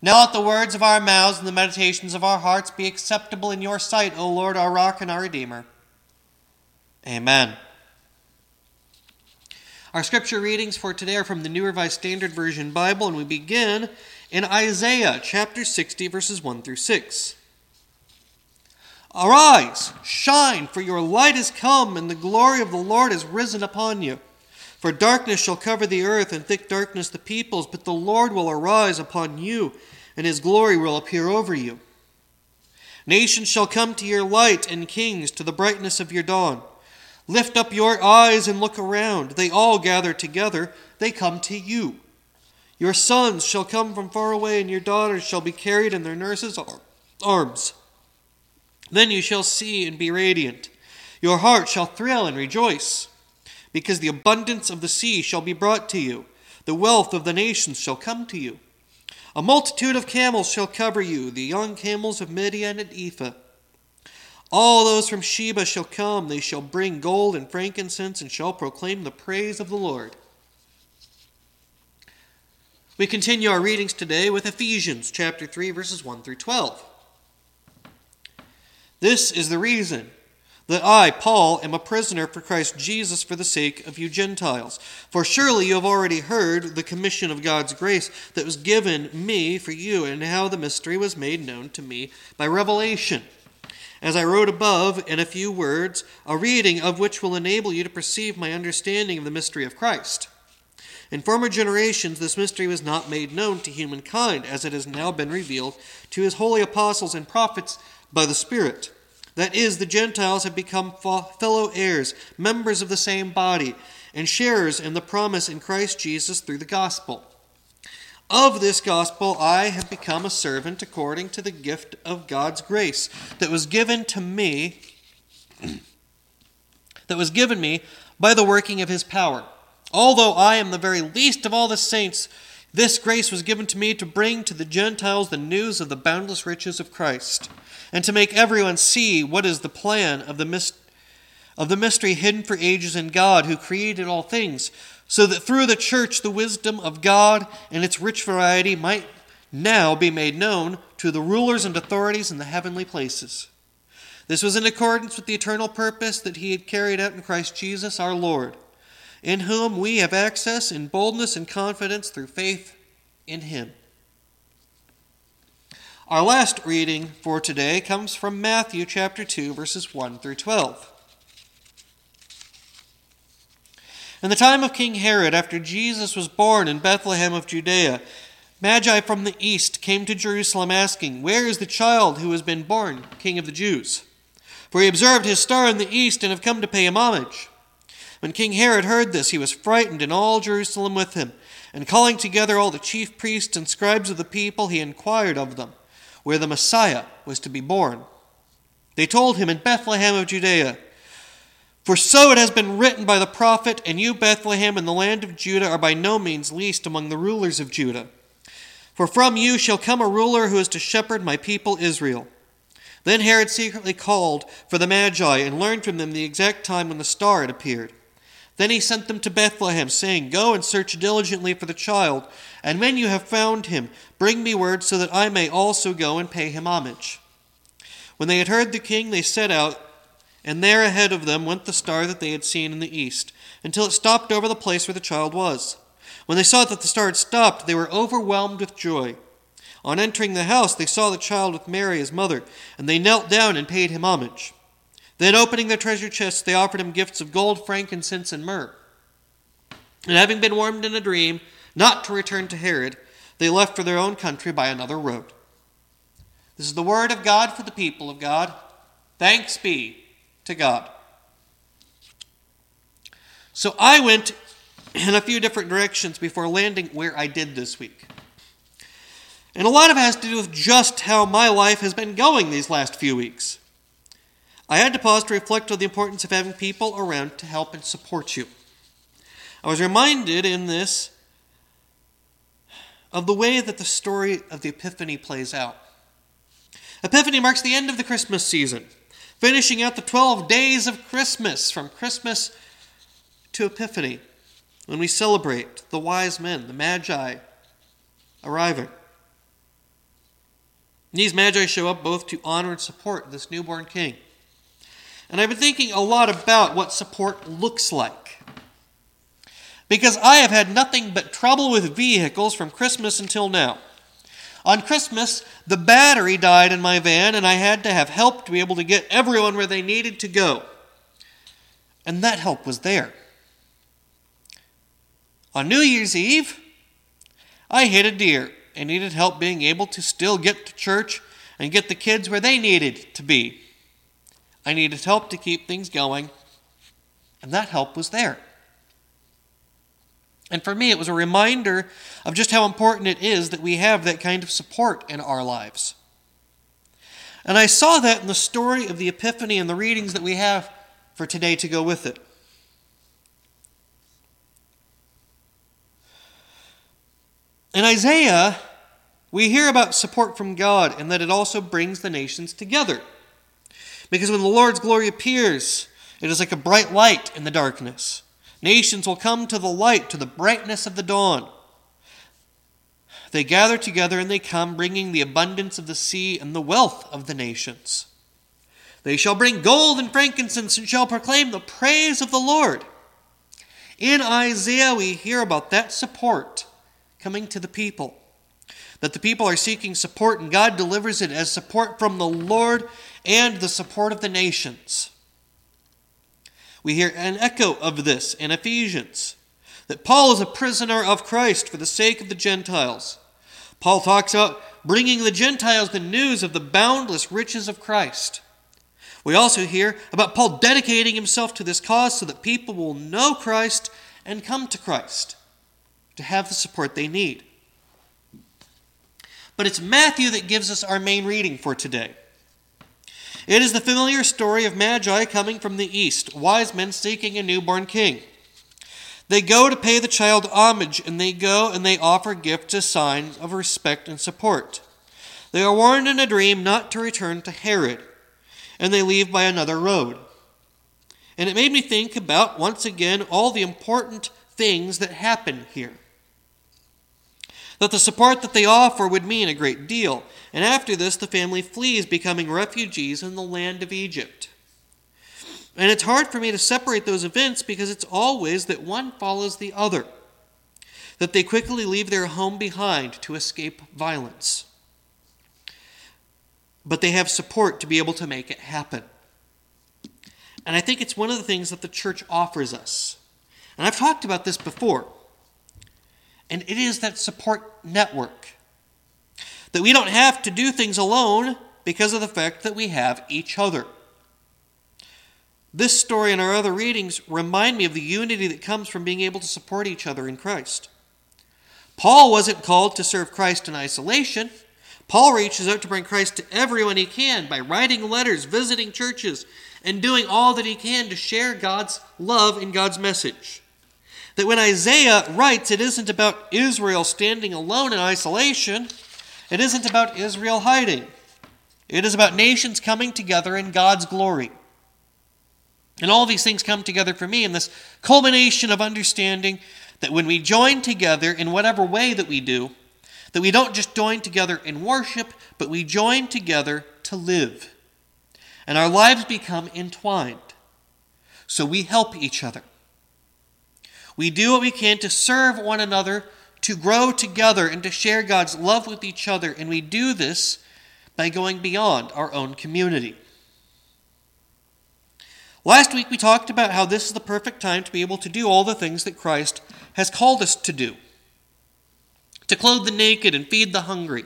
Now let the words of our mouths and the meditations of our hearts be acceptable in your sight, O Lord, our rock and our redeemer. Amen. Our scripture readings for today are from the New Revised Standard Version Bible, and we begin in Isaiah chapter 60, verses 1 through 6. Arise, shine, for your light is come, and the glory of the Lord is risen upon you. For darkness shall cover the earth, and thick darkness the peoples, but the Lord will arise upon you, and his glory will appear over you. Nations shall come to your light, and kings to the brightness of your dawn. Lift up your eyes and look around. They all gather together, they come to you. Your sons shall come from far away, and your daughters shall be carried in their nurses' arms. Then you shall see and be radiant. Your heart shall thrill and rejoice because the abundance of the sea shall be brought to you, the wealth of the nations shall come to you. A multitude of camels shall cover you, the young camels of Midian and Ephah. All those from Sheba shall come, they shall bring gold and frankincense, and shall proclaim the praise of the Lord. We continue our readings today with Ephesians chapter 3, verses 1 through 12. This is the reason that I, Paul, am a prisoner for Christ Jesus for the sake of you Gentiles. For surely you have already heard the commission of God's grace that was given me for you, and how the mystery was made known to me by revelation. As I wrote above in a few words, a reading of which will enable you to perceive my understanding of the mystery of Christ. In former generations, this mystery was not made known to humankind, as it has now been revealed to his holy apostles and prophets by the Spirit. That is, the Gentiles have become fellow heirs, members of the same body, and sharers in the promise in Christ Jesus through the gospel. Of this gospel I have become a servant according to the gift of God's grace that was given to me that was given me by the working of his power. Although I am the very least of all the saints, this grace was given to me to bring to the Gentiles the news of the boundless riches of Christ and to make everyone see what is the plan of the, myst- of the mystery hidden for ages in God who created all things, so that through the church the wisdom of God and its rich variety might now be made known to the rulers and authorities in the heavenly places. This was in accordance with the eternal purpose that he had carried out in Christ Jesus our Lord, in whom we have access in boldness and confidence through faith in him. Our last reading for today comes from Matthew chapter 2, verses 1 through 12. In the time of King Herod, after Jesus was born in Bethlehem of Judea, Magi from the east came to Jerusalem asking, Where is the child who has been born, King of the Jews? For he observed his star in the east and have come to pay him homage. When King Herod heard this, he was frightened, and all Jerusalem with him. And calling together all the chief priests and scribes of the people, he inquired of them where the Messiah was to be born. They told him in Bethlehem of Judea, For so it has been written by the prophet, and you, Bethlehem, in the land of Judah, are by no means least among the rulers of Judah. For from you shall come a ruler who is to shepherd my people Israel. Then Herod secretly called for the Magi and learned from them the exact time when the star had appeared. Then he sent them to Bethlehem, saying, Go and search diligently for the child, and when you have found him, bring me word so that I may also go and pay him homage. When they had heard the king, they set out, and there ahead of them went the star that they had seen in the east, until it stopped over the place where the child was. When they saw that the star had stopped, they were overwhelmed with joy. On entering the house, they saw the child with Mary, his mother, and they knelt down and paid him homage. Then, opening their treasure chests, they offered him gifts of gold, frankincense, and myrrh. And having been warned in a dream not to return to Herod, they left for their own country by another road. This is the word of God for the people of God. Thanks be to God. So I went in a few different directions before landing where I did this week. And a lot of it has to do with just how my life has been going these last few weeks. I had to pause to reflect on the importance of having people around to help and support you. I was reminded in this of the way that the story of the Epiphany plays out. Epiphany marks the end of the Christmas season, finishing out the 12 days of Christmas from Christmas to Epiphany, when we celebrate the wise men, the Magi, arriving. These magi show up both to honor and support this newborn king. And I've been thinking a lot about what support looks like. Because I have had nothing but trouble with vehicles from Christmas until now. On Christmas, the battery died in my van, and I had to have help to be able to get everyone where they needed to go. And that help was there. On New Year's Eve, I hit a deer and needed help being able to still get to church and get the kids where they needed to be. I needed help to keep things going, and that help was there. And for me, it was a reminder of just how important it is that we have that kind of support in our lives. And I saw that in the story of the Epiphany and the readings that we have for today to go with it. In Isaiah, we hear about support from God and that it also brings the nations together. Because when the Lord's glory appears, it is like a bright light in the darkness. Nations will come to the light, to the brightness of the dawn. They gather together and they come, bringing the abundance of the sea and the wealth of the nations. They shall bring gold and frankincense and shall proclaim the praise of the Lord. In Isaiah, we hear about that support coming to the people. That the people are seeking support, and God delivers it as support from the Lord and the support of the nations. We hear an echo of this in Ephesians that Paul is a prisoner of Christ for the sake of the Gentiles. Paul talks about bringing the Gentiles the news of the boundless riches of Christ. We also hear about Paul dedicating himself to this cause so that people will know Christ and come to Christ to have the support they need. But it's Matthew that gives us our main reading for today. It is the familiar story of Magi coming from the east, wise men seeking a newborn king. They go to pay the child homage, and they go and they offer gifts as signs of respect and support. They are warned in a dream not to return to Herod, and they leave by another road. And it made me think about, once again, all the important things that happen here that the support that they offer would mean a great deal. And after this, the family flees, becoming refugees in the land of Egypt. And it's hard for me to separate those events because it's always that one follows the other, that they quickly leave their home behind to escape violence. But they have support to be able to make it happen. And I think it's one of the things that the church offers us. And I've talked about this before. And it is that support network. That we don't have to do things alone because of the fact that we have each other. This story and our other readings remind me of the unity that comes from being able to support each other in Christ. Paul wasn't called to serve Christ in isolation. Paul reaches out to bring Christ to everyone he can by writing letters, visiting churches, and doing all that he can to share God's love and God's message that when Isaiah writes, it isn't about Israel standing alone in isolation, it isn't about Israel hiding. It is about nations coming together in God's glory. And all these things come together for me in this culmination of understanding that when we join together in whatever way that we do, that we don't just join together in worship, but we join together to live. And our lives become entwined. So we help each other. We do what we can to serve one another, to grow together, and to share God's love with each other. And we do this by going beyond our own community. Last week we talked about how this is the perfect time to be able to do all the things that Christ has called us to do to clothe the naked and feed the hungry.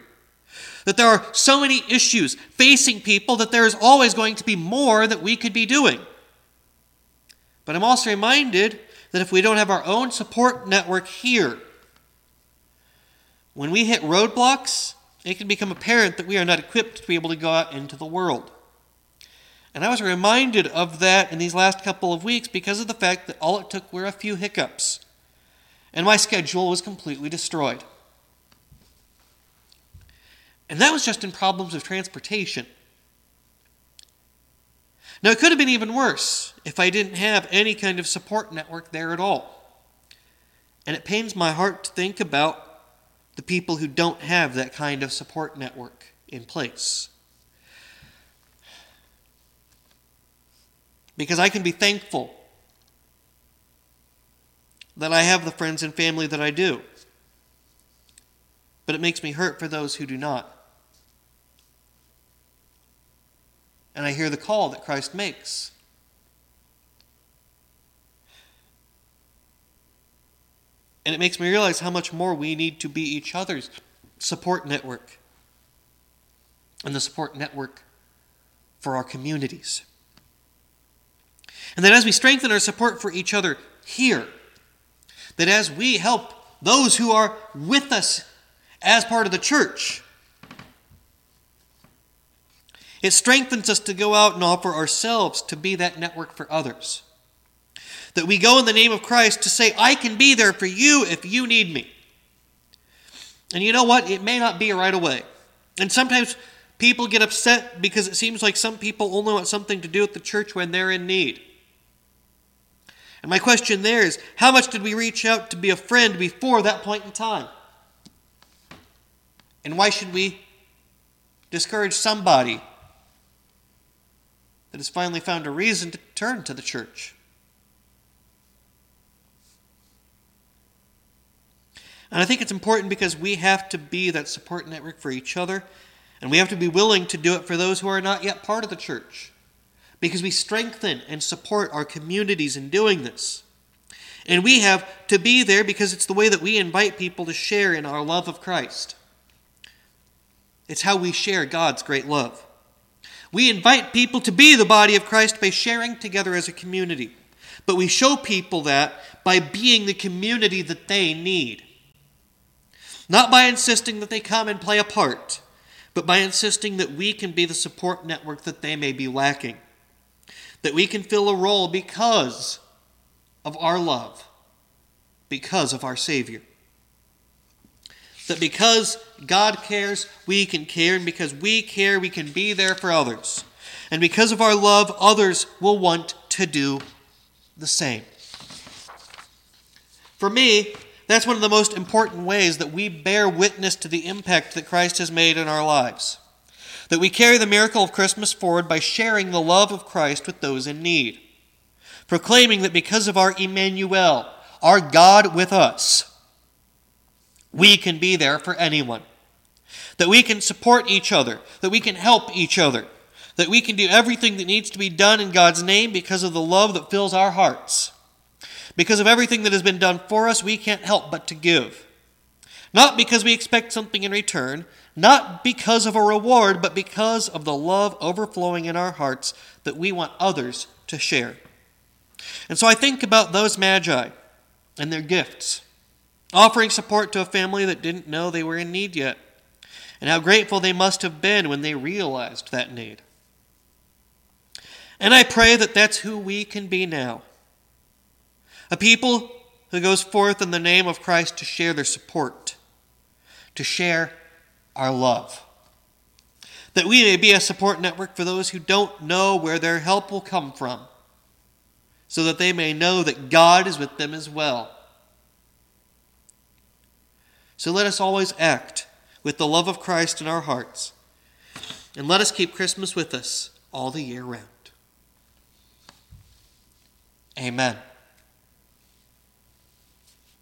That there are so many issues facing people that there is always going to be more that we could be doing. But I'm also reminded that if we don't have our own support network here, when we hit roadblocks, it can become apparent that we are not equipped to be able to go out into the world. And I was reminded of that in these last couple of weeks because of the fact that all it took were a few hiccups, and my schedule was completely destroyed. And that was just in problems of transportation. Now, it could have been even worse if I didn't have any kind of support network there at all. And it pains my heart to think about the people who don't have that kind of support network in place. Because I can be thankful that I have the friends and family that I do. But it makes me hurt for those who do not. And I hear the call that Christ makes. And it makes me realize how much more we need to be each other's support network and the support network for our communities. And that as we strengthen our support for each other here, that as we help those who are with us as part of the church, it strengthens us to go out and offer ourselves to be that network for others. That we go in the name of Christ to say, I can be there for you if you need me. And you know what? It may not be right away. And sometimes people get upset because it seems like some people only want something to do with the church when they're in need. And my question there is how much did we reach out to be a friend before that point in time? And why should we discourage somebody that has finally found a reason to turn to the church? And I think it's important because we have to be that support network for each other, and we have to be willing to do it for those who are not yet part of the church. Because we strengthen and support our communities in doing this. And we have to be there because it's the way that we invite people to share in our love of Christ. It's how we share God's great love. We invite people to be the body of Christ by sharing together as a community. But we show people that by being the community that they need. Not by insisting that they come and play a part, but by insisting that we can be the support network that they may be lacking. That we can fill a role because of our love, because of our Savior. That because God cares, we can care, and because we care, we can be there for others. And because of our love, others will want to do the same. For me, that's one of the most important ways that we bear witness to the impact that Christ has made in our lives. That we carry the miracle of Christmas forward by sharing the love of Christ with those in need. Proclaiming that because of our Emmanuel, our God with us, we can be there for anyone. That we can support each other, that we can help each other, that we can do everything that needs to be done in God's name because of the love that fills our hearts. Because of everything that has been done for us, we can't help but to give. Not because we expect something in return, not because of a reward, but because of the love overflowing in our hearts that we want others to share. And so I think about those magi and their gifts, offering support to a family that didn't know they were in need yet, and how grateful they must have been when they realized that need. And I pray that that's who we can be now a people who goes forth in the name of Christ to share their support, to share our love. That we may be a support network for those who don't know where their help will come from, so that they may know that God is with them as well. So let us always act with the love of Christ in our hearts, and let us keep Christmas with us all the year round. Amen.